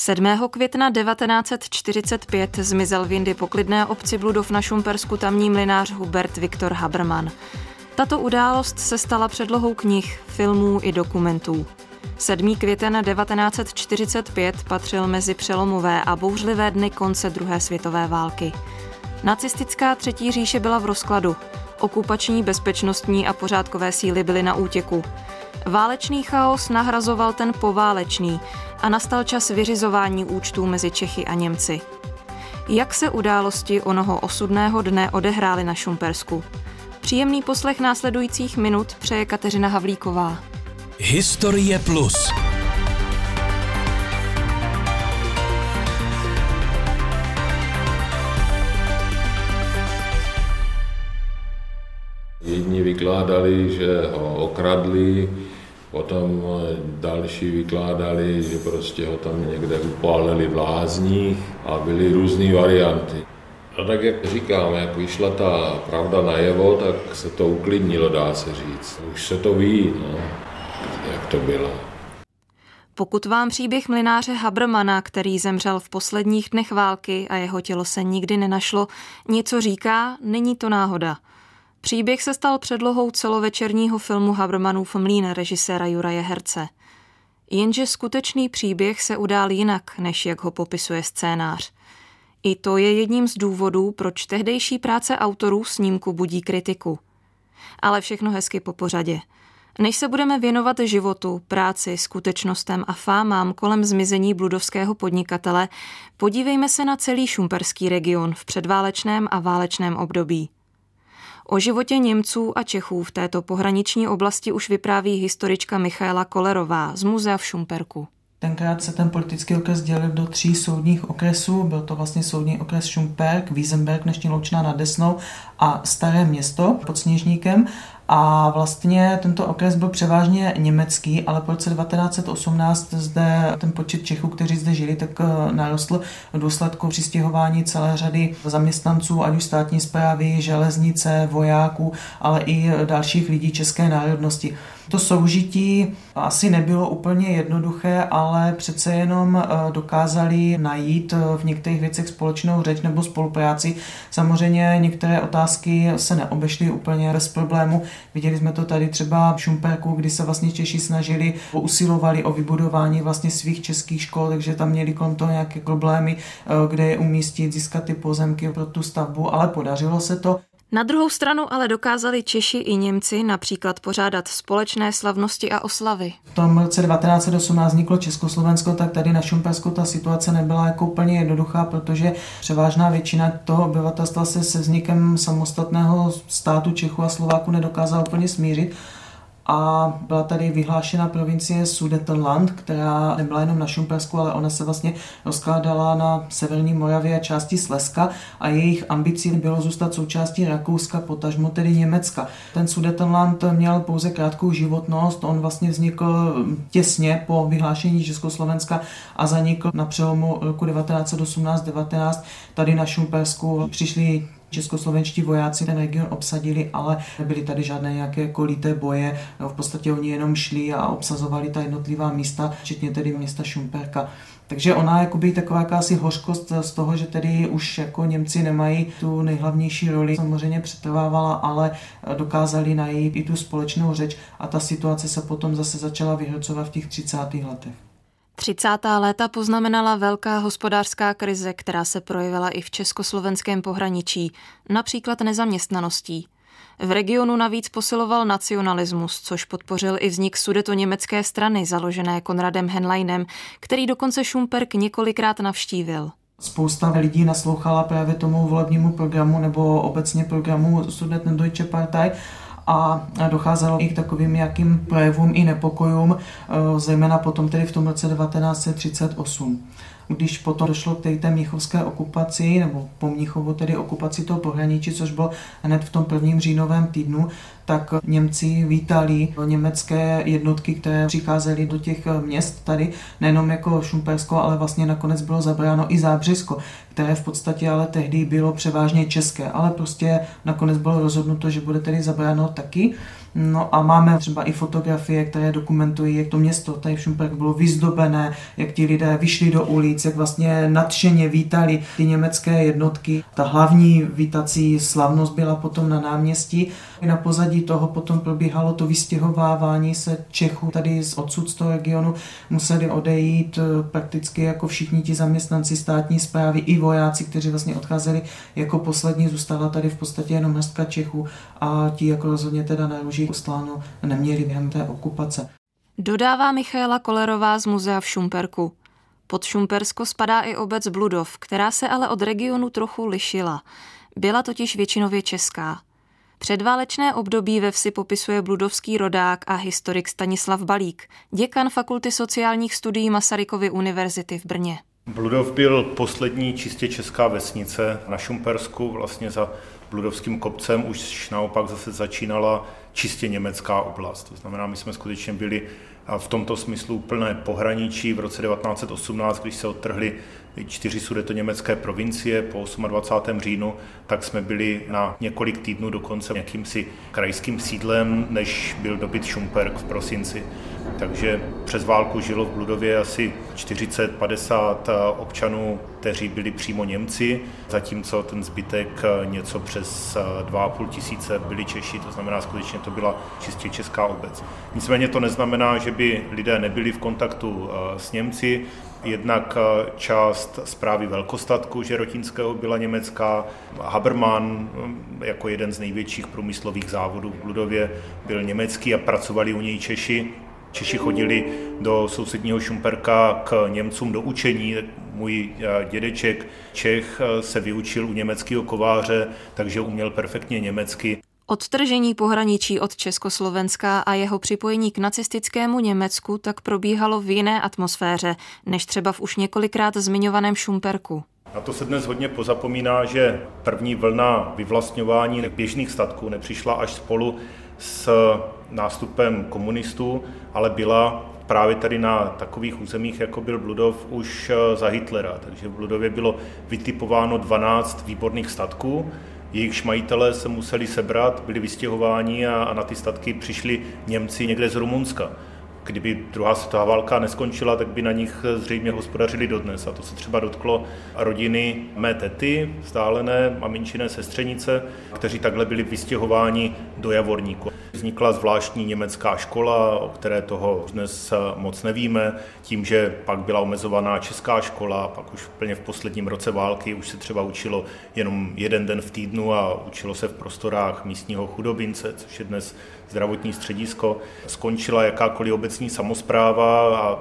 7. května 1945 zmizel v jindy poklidné obci Bludov na Šumpersku tamní mlinář Hubert Viktor Haberman. Tato událost se stala předlohou knih, filmů i dokumentů. 7. květen 1945 patřil mezi přelomové a bouřlivé dny konce druhé světové války. Nacistická třetí říše byla v rozkladu. Okupační, bezpečnostní a pořádkové síly byly na útěku. Válečný chaos nahrazoval ten poválečný a nastal čas vyřizování účtů mezi Čechy a Němci. Jak se události onoho osudného dne odehrály na Šumpersku? Příjemný poslech následujících minut přeje Kateřina Havlíková. Historie Plus. Vykládali, že ho okradli, potom další vykládali, že prostě ho tam někde upálili v lázních a byly různé varianty. A tak jak říkám, jak vyšla ta pravda najevo, tak se to uklidnilo, dá se říct. Už se to ví, no, jak to bylo. Pokud vám příběh mlináře Habermana, který zemřel v posledních dnech války a jeho tělo se nikdy nenašlo, něco říká, není to náhoda. Příběh se stal předlohou celovečerního filmu Habermanův mlín režiséra Juraje Herce. Jenže skutečný příběh se udál jinak, než jak ho popisuje scénář. I to je jedním z důvodů, proč tehdejší práce autorů snímku budí kritiku. Ale všechno hezky po pořadě. Než se budeme věnovat životu, práci, skutečnostem a fámám kolem zmizení bludovského podnikatele, podívejme se na celý šumperský region v předválečném a válečném období. O životě Němců a Čechů v této pohraniční oblasti už vypráví historička Michaela Kolerová z muzea v Šumperku. Tenkrát se ten politický okres dělil do tří soudních okresů. Byl to vlastně soudní okres Šumperk, Wiesenberg, dnešní Loučná nad Desnou a Staré město pod Sněžníkem. A vlastně tento okres byl převážně německý, ale po roce 1918 zde ten počet Čechů, kteří zde žili, tak eh, narostl v důsledku přistěhování celé řady zaměstnanců, ať už státní zprávy, železnice, vojáků, ale i dalších lidí české národnosti. To soužití asi nebylo úplně jednoduché, ale přece jenom eh, dokázali najít eh, v některých věcech společnou řeč nebo spolupráci. Samozřejmě některé otázky se neobešly úplně bez problému. Viděli jsme to tady třeba v Šumperku, kdy se vlastně Češi snažili, usilovali o vybudování vlastně svých českých škol, takže tam měli kolem toho nějaké problémy, eh, kde je umístit, získat ty pozemky pro tu stavbu, ale podařilo se to. Na druhou stranu ale dokázali Češi i Němci například pořádat společné slavnosti a oslavy. V tom roce 1918 vzniklo Československo, tak tady na Šumpersku ta situace nebyla jako úplně jednoduchá, protože převážná většina toho obyvatelstva se se vznikem samostatného státu Čechu a Slováku nedokázala úplně smířit a byla tady vyhlášena provincie Sudetenland, která nebyla jenom na Šumpersku, ale ona se vlastně rozkládala na severní Moravě a části Slezska a jejich ambicí bylo zůstat součástí Rakouska, potažmo tedy Německa. Ten Sudetenland měl pouze krátkou životnost, on vlastně vznikl těsně po vyhlášení Československa a zanikl na přelomu roku 1918-19. Tady na Šumpersku přišli Českoslovenští vojáci ten region obsadili, ale nebyly tady žádné nějaké kolité boje. V podstatě oni jenom šli a obsazovali ta jednotlivá místa, včetně tedy města Šumperka. Takže ona jakoby taková jakási hořkost z toho, že tedy už jako Němci nemají tu nejhlavnější roli, samozřejmě přetrvávala, ale dokázali najít i tu společnou řeč a ta situace se potom zase začala vyhrocovat v těch 30. letech. 30. léta poznamenala velká hospodářská krize, která se projevila i v československém pohraničí, například nezaměstnaností. V regionu navíc posiloval nacionalismus, což podpořil i vznik sudeto-německé strany založené Konradem Henleinem, který dokonce Šumperk několikrát navštívil. Spousta lidí naslouchala právě tomu volebnímu programu nebo obecně programu Sudetendeutsche Partei a docházelo i k takovým jakým projevům i nepokojům, eh, zejména potom tedy v tom roce 1938 když potom došlo k té, mnichovské okupaci, nebo po Mnichovu tedy okupaci toho pohraničí, což bylo hned v tom prvním říjnovém týdnu, tak Němci vítali německé jednotky, které přicházely do těch měst tady, nejenom jako Šumpersko, ale vlastně nakonec bylo zabráno i Zábřesko, které v podstatě ale tehdy bylo převážně české, ale prostě nakonec bylo rozhodnuto, že bude tedy zabráno taky. No a máme třeba i fotografie, které dokumentují, jak to město tady v Šumperku bylo vyzdobené, jak ti lidé vyšli do ulic, jak vlastně nadšeně vítali ty německé jednotky. Ta hlavní vítací slavnost byla potom na náměstí. Na pozadí toho potom probíhalo to vystěhovávání se Čechů tady z odsud z toho regionu. Museli odejít eh, prakticky jako všichni ti zaměstnanci státní zprávy i vojáci, kteří vlastně odcházeli jako poslední. Zůstala tady v podstatě jenom hrstka Čechů a ti jako rozhodně teda na Ruží Ustlánu neměli během té okupace. Dodává Michaela Kolerová z muzea v Šumperku. Pod Šumpersko spadá i obec Bludov, která se ale od regionu trochu lišila. Byla totiž většinově česká. Předválečné období ve vsi popisuje bludovský rodák a historik Stanislav Balík, děkan Fakulty sociálních studií Masarykovy univerzity v Brně. Bludov byl poslední čistě česká vesnice na Šumpersku, vlastně za Bludovským kopcem už naopak zase začínala čistě německá oblast. To znamená, my jsme skutečně byli v tomto smyslu plné pohraničí v roce 1918, když se odtrhly čtyři německé provincie po 28. říjnu, tak jsme byli na několik týdnů dokonce jakýmsi krajským sídlem, než byl dobyt Šumperk v prosinci. Takže přes válku žilo v Bludově asi 40-50 občanů, kteří byli přímo Němci, zatímco ten zbytek něco přes 2,5 tisíce byli Češi, to znamená skutečně to byla čistě česká obec. Nicméně to neznamená, že by lidé nebyli v kontaktu s Němci, Jednak eh, část zprávy velkostatku žerotinského byla německá. Habermann eh, jako jeden z největších průmyslových závodů v Bludově byl německý a pracovali u něj Češi. Češi chodili do sousedního Šumperka k Němcům do učení. Můj eh, dědeček Čech se vyučil u německého kováře, takže uměl perfektně německy. Odtržení pohraničí od Československa a jeho připojení k nacistickému Německu tak probíhalo v jiné atmosféře, než třeba v už několikrát zmiňovaném Šumperku. Na to se dnes hodně pozapomíná, že první vlna vyvlastňování běžných statků nepřišla až spolu s nástupem komunistů, ale byla právě tady na takových územích, jako byl Bludov, už za Hitlera. Takže v Bludově bylo vytipováno 12 výborných statků, jejichž majitelé se museli sebrat, byli vystěhováni a, a na ty statky přišli Němci někde z Rumunska. Kdyby druhá světová válka neskončila, tak by na nich zřejmě hospodařili dodnes. A to se třeba dotklo rodiny mé tety, vzdálené maminčiné sestřenice, kteří takhle byli vystěhováni do Javorníku. Vznikla zvláštní německá škola, o které toho dnes moc nevíme, tím, že pak byla omezovaná česká škola, pak už plně v posledním roce války už se třeba učilo jenom jeden den v týdnu a učilo se v prostorách místního chudobince, což je dnes zdravotní středisko. Skončila jakákoliv obecní samozpráva a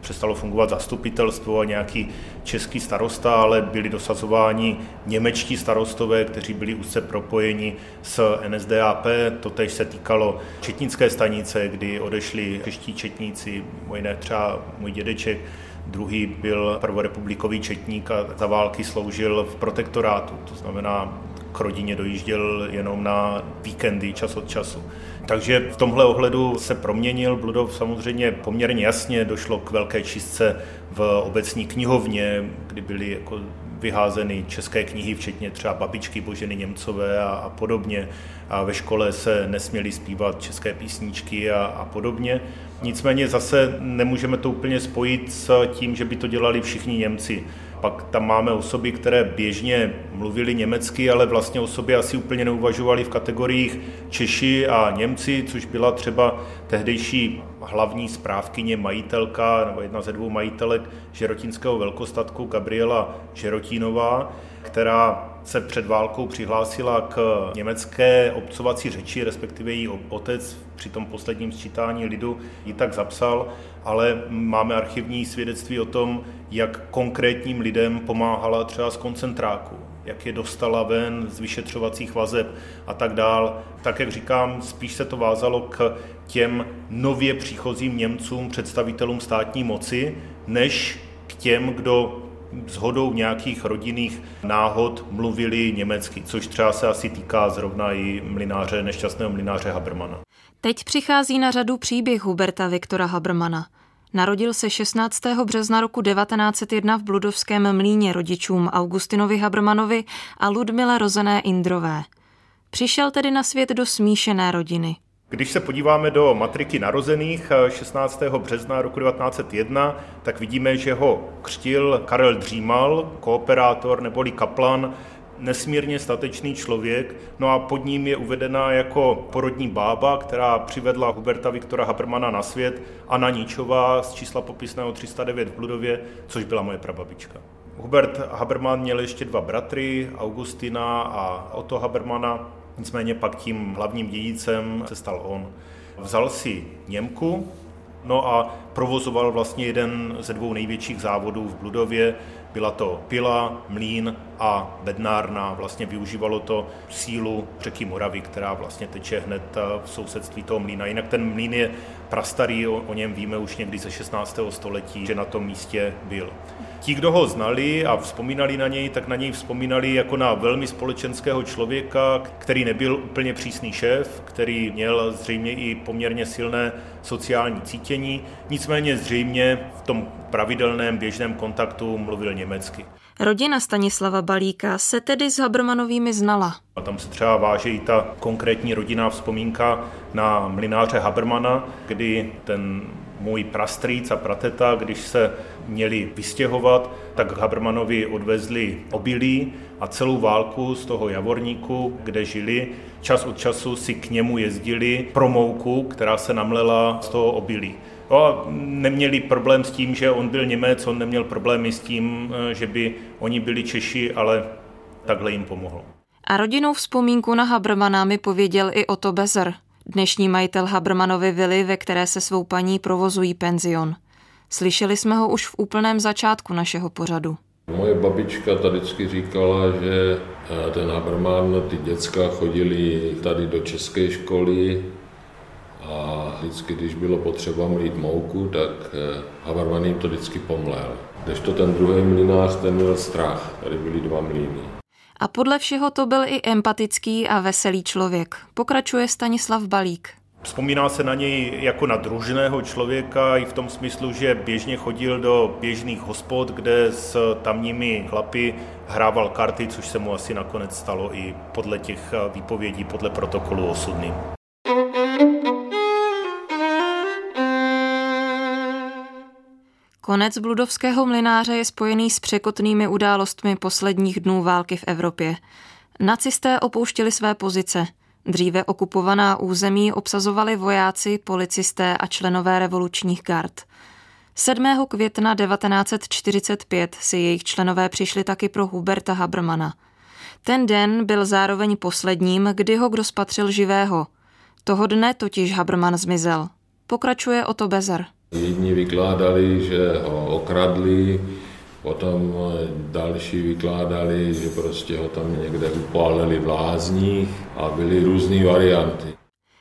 přestalo fungovat zastupitelstvo a nějaký český starosta, ale byli dosazováni němečtí starostové, kteří byli úzce propojeni s NSDAP. Totež se týkalo četnické stanice, kdy odešli čeští četníci, ne třeba můj dědeček, druhý byl prvorepublikový četník a za války sloužil v protektorátu, to znamená k rodině dojížděl jenom na víkendy čas od času. Takže v tomhle ohledu se proměnil Bludov samozřejmě poměrně jasně, došlo k velké čistce v obecní knihovně, kdy byly jako vyházeny české knihy, včetně třeba babičky Boženy Němcové a, a podobně. A ve škole se nesměly zpívat české písničky a, a podobně. Nicméně zase nemůžeme to úplně spojit s tím, že by to dělali všichni Němci. Pak tam máme osoby, které běžně mluvili německy, ale vlastně osoby asi úplně neuvažovali v kategoriích Češi a Němci, což byla třeba tehdejší hlavní správkyně, majitelka, nebo jedna ze dvou majitelek žerotinského velkostatku Gabriela Žerotínová, která se před válkou přihlásila k německé obcovací řeči, respektive její otec při tom posledním sčítání lidu ji tak zapsal, ale máme archivní svědectví o tom, jak konkrétním lidem pomáhala třeba z koncentráku, jak je dostala ven z vyšetřovacích vazeb a tak dál. Tak, jak říkám, spíš se to vázalo k těm nově příchozím Němcům, představitelům státní moci, než k těm, kdo shodou nějakých rodinných náhod mluvili německy, což třeba se asi týká zrovna i mlináře, nešťastného mlináře Habermana. Teď přichází na řadu příběh Huberta Viktora Habermana. Narodil se 16. března roku 1901 v Bludovském mlíně rodičům Augustinovi Habermanovi a Ludmile rozené Indrové. Přišel tedy na svět do smíšené rodiny. Když se podíváme do matriky narozených 16. března roku 1901, tak vidíme, že ho křtil Karel Dřímal, kooperátor neboli kaplan, nesmírně statečný člověk, no a pod ním je uvedena jako porodní bába, která přivedla Huberta Viktora Habermana na svět, Anna Níčová z čísla popisného 309 v Bludově, což byla moje prababička. Hubert Haberman měl ještě dva bratry, Augustina a Otto Habermana, nicméně pak tím hlavním dědicem se stal on. Vzal si Němku, no a provozoval vlastně jeden ze dvou největších závodů v Bludově, byla to pila, mlín a bednárna. Vlastně využívalo to sílu řeky Moravy, která vlastně teče hned eh, v sousedství toho mlína. Jinak ten mlín je prastarý, o, o něm víme už někdy ze 16. století, že na tom místě byl. Ti, kdo ho znali a vzpomínali na něj, tak na něj vzpomínali jako na velmi společenského člověka, který nebyl úplně přísný šéf, který měl zřejmě i poměrně silné sociální cítění, nicméně zřejmě v tom pravidelném běžném kontaktu mluvil německy. Rodina Stanislava Balíka se tedy s Habermanovými znala. A tam se třeba váže i ta konkrétní rodinná vzpomínka na mlináře Habermana, kdy ten můj prastrýc a prateta, když se měli vystěhovat, tak Habermanovi odvezli obilí a celou válku z toho Javorníku, kde žili, čas od času si k němu jezdili pro mouku, která se namlela z toho obilí. No a neměli problém s tím, že on byl Němec, on neměl problémy s tím, eh, že by oni byli Češi, ale takhle jim pomohlo. A rodinnou vzpomínku na Habermana mi pověděl i Otto Bezer, dnešní majitel Habermanovy vily, ve které se svou paní provozují penzion. Slyšeli jsme ho už v úplném začátku našeho pořadu. Moje babička tady vždycky říkala, že eh, ten Haberman, ty děcka chodili tady do české školy a vždycky, když bylo potřeba mlít mouku, tak eh, Haberman jim to vždycky pomlel. to ten druhý mlinář, ten měl strach. Tady byly dva mlýny. A podle všeho to byl i empatický a veselý člověk. Pokračuje Stanislav Balík. Vzpomíná se na něj jako na družného člověka i v tom smyslu, že běžně chodil do běžných hospod, kde s tamními chlapy hrával karty, což se mu asi nakonec stalo i podle těch výpovědí, podle protokolu osudným. Konec bludovského mlináře je spojený s překotnými událostmi posledních dnů války v Evropě. Nacisté opouštěli své pozice. Dříve okupovaná území obsazovali vojáci, policisté a členové revolučních gard. 7. května 1945 si jejich členové přišli taky pro Huberta Habermana. Ten den byl zároveň posledním, kdy ho kdo spatřil živého. Toho dne totiž Haberman zmizel. Pokračuje o to Bezer. Jedni vykládali, že ho okradli, potom další vykládali, že prostě ho tam někde upálili v lázních a byly různé varianty.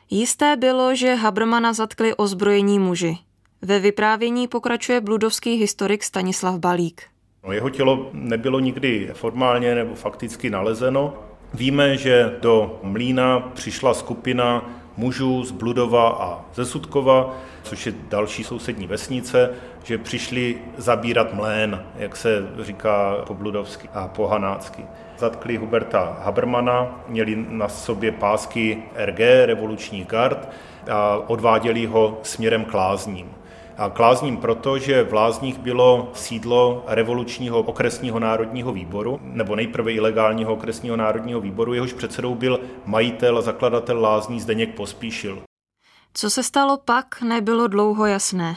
Jisté bylo, že Habermana zatkli ozbrojení muži. Ve vyprávění pokračuje bludovský historik Stanislav Balík. No, jeho tělo nebylo nikdy formálně nebo fakticky nalezeno. Víme, že do mlína přišla skupina mužů z Bludova a ze Sudkova, což je další sousední vesnice, že přišli zabírat mlén, jak se říká po bludovsky a po hanácky. Zatkli Huberta Habermana, měli na sobě pásky RG, revoluční gard, a odváděli ho směrem k lázním. A k Lázním proto, že v Lázních bylo sídlo revolučního okresního národního výboru, nebo nejprve ilegálního okresního národního výboru, jehož předsedou byl majitel a zakladatel Lázní Zdeněk Pospíšil. Co se stalo pak, nebylo dlouho jasné.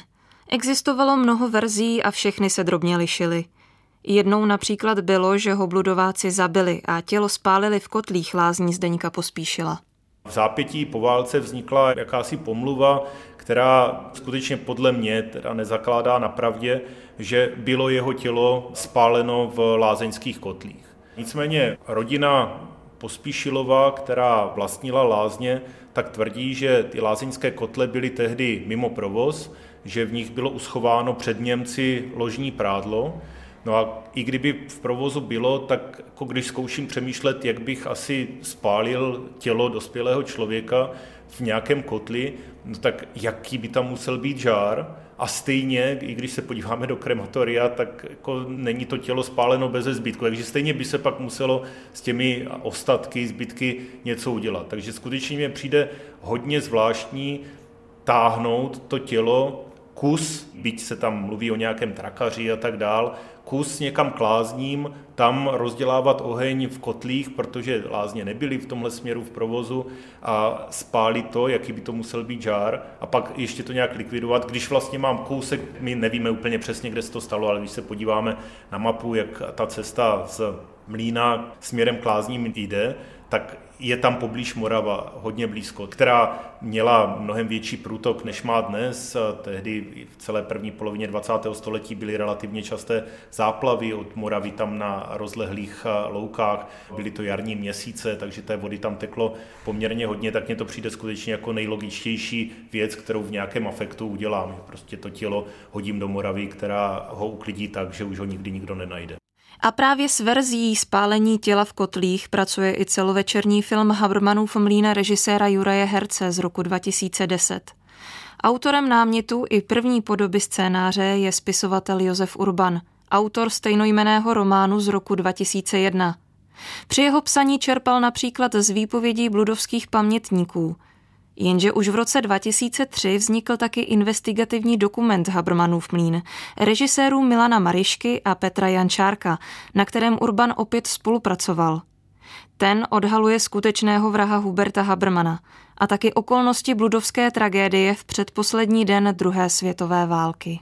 Existovalo mnoho verzí a všechny se drobně lišily. Jednou například bylo, že ho bludováci zabili a tělo spálili v kotlích lázní Zdeňka Pospíšila. V zápětí po válce vznikla jakási pomluva, která skutečně podle mě teda nezakládá na pravdě, že bylo jeho tělo spáleno v lázeňských kotlích. Nicméně rodina Pospíšilova, která vlastnila lázně, tak tvrdí, že ty lázeňské kotle byly tehdy mimo provoz, že v nich bylo uschováno před Němci ložní prádlo No a i kdyby v provozu bylo, tak jako když zkouším přemýšlet, jak bych asi spálil tělo dospělého člověka v nějakém kotli, no tak jaký by tam musel být žár. a stejně, i když se podíváme do krematoria, tak jako není to tělo spáleno bez zbytku. Takže stejně by se pak muselo s těmi ostatky, zbytky něco udělat. Takže skutečně mi přijde hodně zvláštní táhnout to tělo kus, byť se tam mluví o nějakém trakaři a tak dál, kus někam k lázním, tam rozdělávat oheň v kotlích, protože lázně nebyly v tomhle směru v provozu a spálit to, jaký by to musel být žár a pak ještě to nějak likvidovat, když vlastně mám kousek, my nevíme úplně přesně, kde se to stalo, ale když se podíváme na mapu, jak ta cesta z Mlína směrem k lázním jde, tak je tam poblíž Morava, hodně blízko, která měla mnohem větší průtok, než má dnes. Tehdy v celé první polovině 20. století byly relativně časté záplavy od Moravy tam na rozlehlých loukách. Byly to jarní měsíce, takže té vody tam teklo poměrně hodně, tak mně to přijde skutečně jako nejlogičtější věc, kterou v nějakém afektu udělám. Prostě to tělo hodím do Moravy, která ho uklidí tak, že už ho nikdy nikdo nenajde. A právě s verzí spálení těla v kotlích pracuje i celovečerní film Habermanův mlína režiséra Juraje Herce z roku 2010. Autorem námětu i první podoby scénáře je spisovatel Josef Urban, autor stejnojmeného románu z roku 2001. Při jeho psaní čerpal například z výpovědí bludovských pamětníků – Jenže už v roce 2003 vznikl taky investigativní dokument Habermanův mlín režisérů Milana Marišky a Petra Jančárka, na kterém Urban opět spolupracoval. Ten odhaluje skutečného vraha Huberta Habermana a taky okolnosti bludovské tragédie v předposlední den druhé světové války.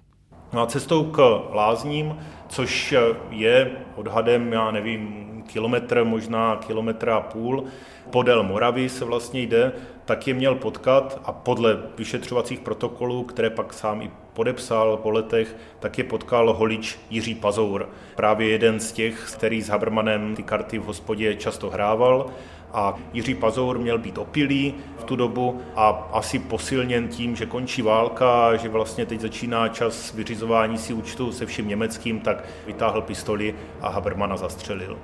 No a cestou k lázním, což je odhadem, já nevím, kilometr, možná kilometr a půl, podél Moravy se vlastně jde, tak je měl potkat a podle vyšetřovacích protokolů, které pak sám i podepsal po letech, tak je potkal holič Jiří Pazour. Právě jeden z těch, který s Habermanem ty karty v hospodě často hrával a Jiří Pazour měl být opilý v tu dobu a asi posilněn tím, že končí válka, že vlastně teď začíná čas vyřizování si účtu se vším německým, tak vytáhl pistoli a Habermana zastřelil.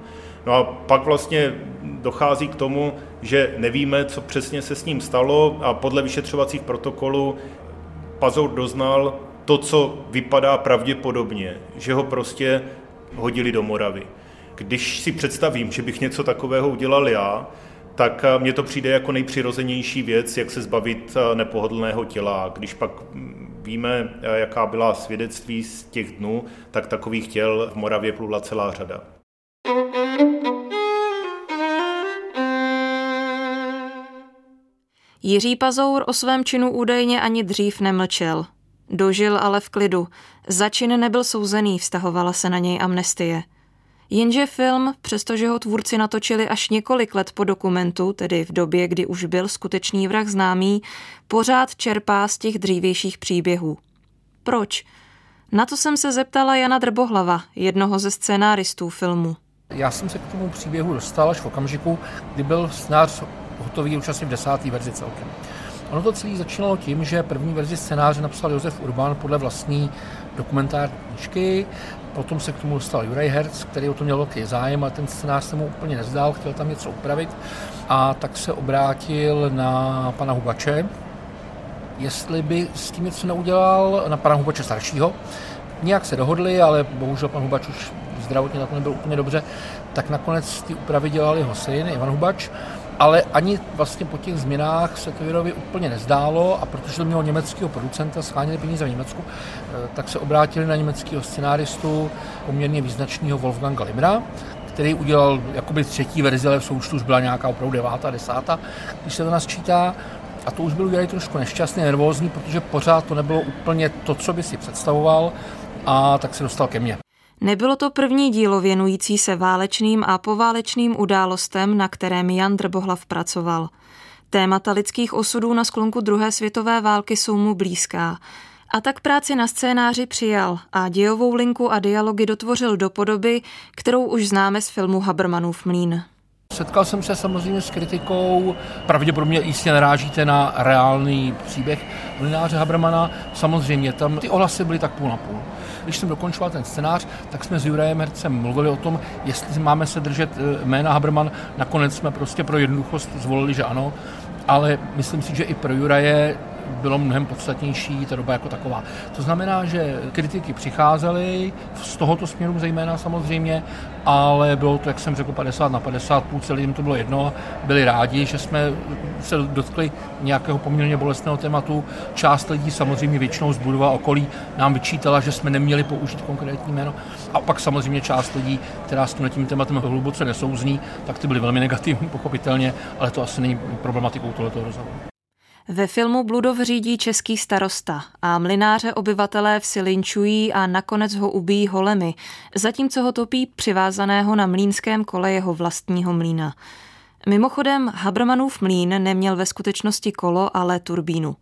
No a pak vlastně dochází k tomu, že nevíme, co přesně se s ním stalo a podle vyšetřovacích protokolů Pazour doznal to, co vypadá pravděpodobně, že ho prostě hodili do Moravy. Když si představím, že bych něco takového udělal já, tak mně to přijde jako nejpřirozenější věc, jak se zbavit nepohodlného těla. Když pak víme, jaká byla svědectví z těch dnů, tak takových těl v Moravě plula celá řada. Jiří Pazour o svém činu údajně ani dřív nemlčel. Dožil ale v klidu. Za čin nebyl souzený, vztahovala se na něj amnestie. Jenže film, přestože ho tvůrci natočili až několik let po dokumentu, tedy v době, kdy už byl skutečný vrah známý, pořád čerpá z těch dřívějších příběhů. Proč? Na to jsem se zeptala Jana Drbohlava, jednoho ze scénáristů filmu. Já jsem se k tomu příběhu dostal až v okamžiku, kdy byl scénář hotový už asi v desáté verzi celkem. Ono to celé začínalo tím, že první verzi scénáře napsal Josef Urban podle vlastní dokumentární potom se k tomu dostal Juraj Herz, který o to měl velký zájem a ten scénář se mu úplně nezdál, chtěl tam něco upravit a tak se obrátil na pana Hubače, jestli by s tím něco neudělal, na pana Hubače staršího. Nějak se dohodli, ale bohužel pan Hubač už zdravotně na to nebyl úplně dobře, tak nakonec ty úpravy dělal jeho syn Ivan Hubač ale ani vlastně po těch změnách se to Jirovi úplně nezdálo a protože to mělo německého producenta, scháněli peníze v Německu, eh, tak se obrátili na německého scenáristu poměrně význačného Wolfganga Limra, který udělal jakoby třetí verzi, ale v součtu už byla nějaká opravdu devátá, desátá, když se to nás čítá. A to už byl Juraj trošku nešťastný, nervózní, protože pořád to nebylo úplně to, co by si představoval a tak se dostal ke mně. Nebylo to první dílo věnující se válečným a poválečným událostem, na kterém Jan Drbohlav pracoval. Témata lidských osudů na sklonku druhé světové války jsou mu blízká. A tak práci na scénáři přijal a dějovou linku a dialogy dotvořil do podoby, kterou už známe z filmu Habermanův mlín. Setkal jsem se samozřejmě s kritikou, pravděpodobně jistě narážíte na reálný příběh mlináře Habermana. Samozřejmě, tam ty ohlasy byly tak půl na půl. Když jsem dokončoval ten scénář, tak jsme s Jurajem Hercem mluvili o tom, jestli máme se držet eh, jména Haberman. Nakonec jsme prostě pro jednoduchost zvolili, že ano, ale myslím si, že i pro Juraje bylo mnohem podstatnější ta doba jako taková. To znamená, že kritiky přicházely z tohoto směru zejména samozřejmě, ale bylo to, jak jsem řekl, 50 na 50, půlce lidem to bylo jedno, byli rádi, že jsme se dotkli nějakého poměrně bolestného tématu. Část lidí samozřejmě většinou z budova okolí nám vyčítala, že jsme neměli použít konkrétní jméno. A pak samozřejmě část lidí, která s tím tématem hluboce nesouzní, tak ty byly velmi negativní, pochopitelně, ale to asi není problematikou tohoto rozhovoru. Ve filmu Bludov řídí český starosta a mlináře obyvatelé vsi linčují a nakonec ho ubíjí holemi, zatímco ho topí přivázaného na mlínském kole jeho vlastního mlína. Mimochodem, Habermanův mlín neměl ve skutečnosti kolo, ale turbínu.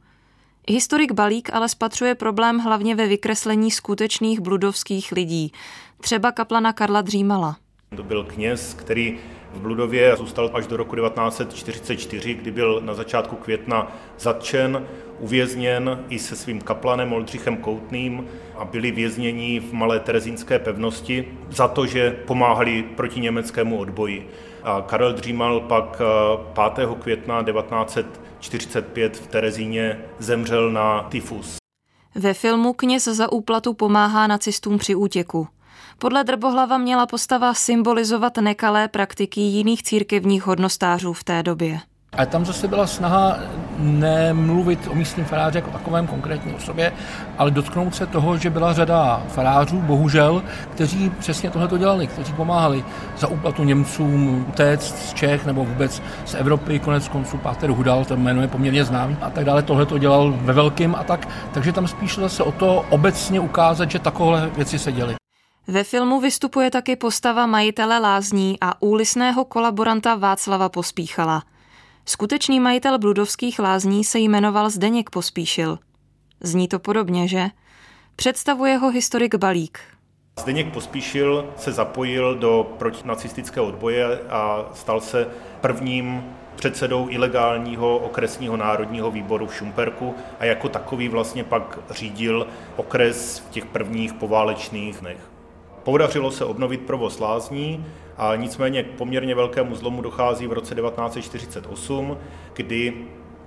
Historik Balík ale spatřuje problém hlavně ve vykreslení skutečných bludovských lidí, třeba kaplana Karla Dřímala. To byl kněz, který v Bludově zůstal až do roku 1944, kdy byl na začátku května zatčen, uvězněn i se svým kaplanem Oldřichem Koutným a byli vězněni v Malé Terezínské pevnosti za to, že pomáhali proti německému odboji. A Karel Dřímal pak 5. Eh, května 1945 v Terezíně zemřel na tyfus. Ve filmu kněz za úplatu pomáhá nacistům při útěku. Podle Drbohlava měla postava symbolizovat nekalé praktiky jiných církevních hodnostářů v té době. A tam zase byla snaha nemluvit o místním faráři jako takovém konkrétní osobě, ale dotknout se toho, že byla řada farářů, bohužel, kteří přesně tohle to dělali, kteří pomáhali za úplatu Němcům utéct z Čech nebo vůbec z Evropy, konec konců Páter Hudal, to jméno je poměrně známý a tak dále, tohle to dělal ve velkým a tak. Takže tam spíš zase o to obecně ukázat, že takové věci se děly. Ve filmu vystupuje taky postava majitele lázní a úlisného kolaboranta Václava Pospíchala. Skutečný majitel bludovských lázní se jmenoval Zdeněk Pospíšil. Zní to podobně, že? Představuje ho historik Balík. Zdeněk Pospíšil se zapojil do protinacistického odboje a stal se prvním předsedou ilegálního okresního národního výboru v Šumperku a jako takový vlastně pak řídil okres v těch prvních poválečných dnech. Podařilo se obnovit provoz lázní, a nicméně k poměrně velkému zlomu dochází v roce 1948, kdy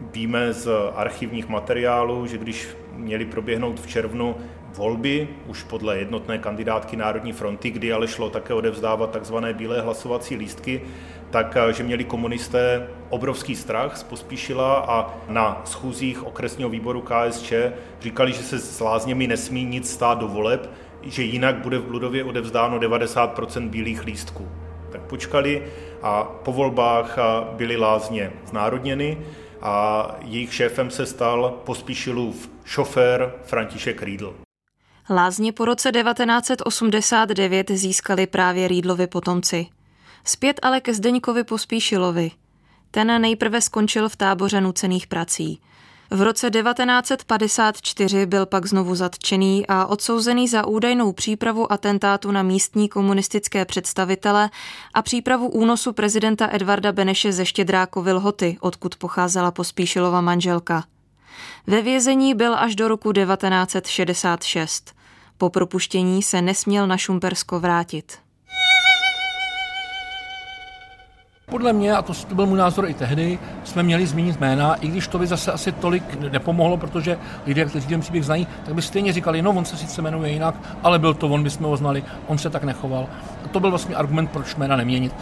víme z archivních materiálů, že když měly proběhnout v červnu volby, už podle jednotné kandidátky Národní fronty, kdy ale šlo také odevzdávat takzvané bílé hlasovací lístky, tak že měli komunisté obrovský strach z Pospíšila a na schůzích okresního výboru KSČ říkali, že se s lázněmi nesmí nic stát do voleb, že jinak bude v Bludově odevzdáno 90% bílých lístků. Tak počkali a po volbách byly lázně znárodněny a jejich šéfem se stal pospíšilův šofér František Riedl. Lázně po roce 1989 získali právě Rýdlovi potomci. Zpět ale ke Zdeňkovi Pospíšilovi. Ten nejprve skončil v táboře nucených prací – v roce 1954 byl pak znovu zatčený a odsouzený za údajnou přípravu atentátu na místní komunistické představitele a přípravu únosu prezidenta Edvarda Beneše ze Štědrákovy Lhoty, odkud pocházela pospíšilova manželka. Ve vězení byl až do roku 1966. Po propuštění se nesměl na Šumpersko vrátit. Podle mě, a to byl můj názor i tehdy, jsme měli zmínit jména, i když to by zase asi tolik nepomohlo, protože lidé, kteří ten příběh znají, tak by stejně říkali, no on se sice jmenuje jinak, ale byl to on, bychom ho znali, on se tak nechoval. A to byl vlastně argument, proč jména neměnit,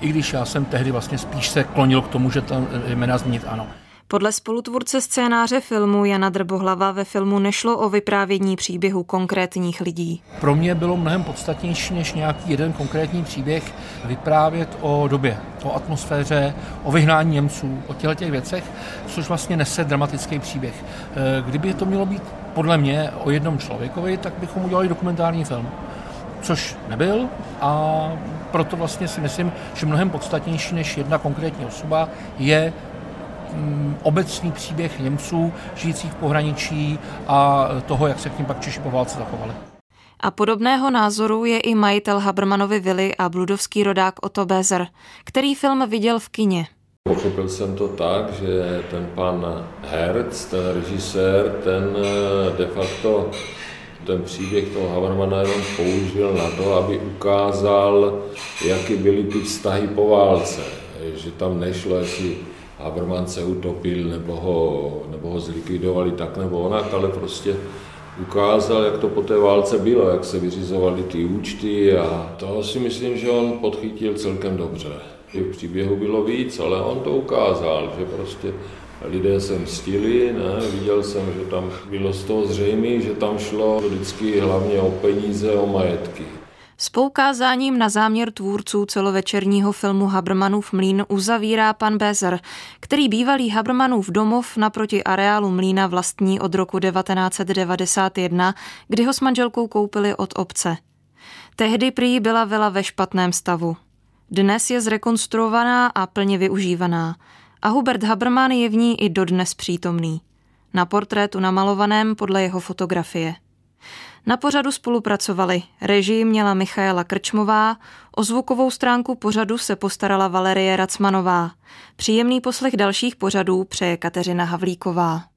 i když já jsem tehdy vlastně spíš se klonil k tomu, že ta jména zmínit ano. Podle spolutvůrce scénáře filmu Jana Drbohlava ve filmu nešlo o vyprávění příběhu konkrétních lidí. Pro mě bylo mnohem podstatnější než nějaký jeden konkrétní příběh vyprávět o době, o atmosféře, o vyhnání Němců, o těchto těch věcech, což vlastně nese dramatický příběh. Eh, kdyby to mělo být podle mě o jednom člověkovi, tak bychom udělali dokumentární film což nebyl a proto vlastně si myslím, že mnohem podstatnější než jedna konkrétní osoba je obecný příběh Němců žijících v pohraničí a toho, jak se k ním pak Češi po válce zachovali. A podobného názoru je i majitel Habermanovy vily a bludovský rodák Otto Bezer, který film viděl v kině. Pochopil jsem to tak, že ten pan Herz, ten režisér, ten eh, de facto ten příběh toho Habermana jenom použil na to, aby ukázal, jaké byly ty vztahy po válce. Že tam nešlo, jestli Haberman se utopil nebo ho, nebo ho zlikvidovali tak nebo onak, ale prostě ukázal, jak to po té válce bylo, jak se vyřizovaly ty účty a toho si myslím, že on podchytil celkem dobře. V příběhu bylo víc, ale on to ukázal, že prostě lidé se mstili, ne? viděl jsem, že tam bylo z toho zřejmé, že tam šlo vždycky hlavně o peníze, o majetky. S poukázáním na záměr tvůrců celovečerního filmu Habermanův mlín uzavírá pan Bezer, který bývalý Habermanův domov naproti areálu mlína vlastní od roku 1991, kdy ho s manželkou koupili od obce. Tehdy prý byla vila ve špatném stavu. Dnes je zrekonstruovaná a plně využívaná a Hubert Haberman je v ní i dodnes přítomný. Na portrétu namalovaném podle jeho fotografie. Na pořadu spolupracovali. Režii měla Michaela Krčmová, o zvukovou stránku pořadu se postarala Valerie Racmanová. Příjemný poslech dalších pořadů přeje Kateřina Havlíková.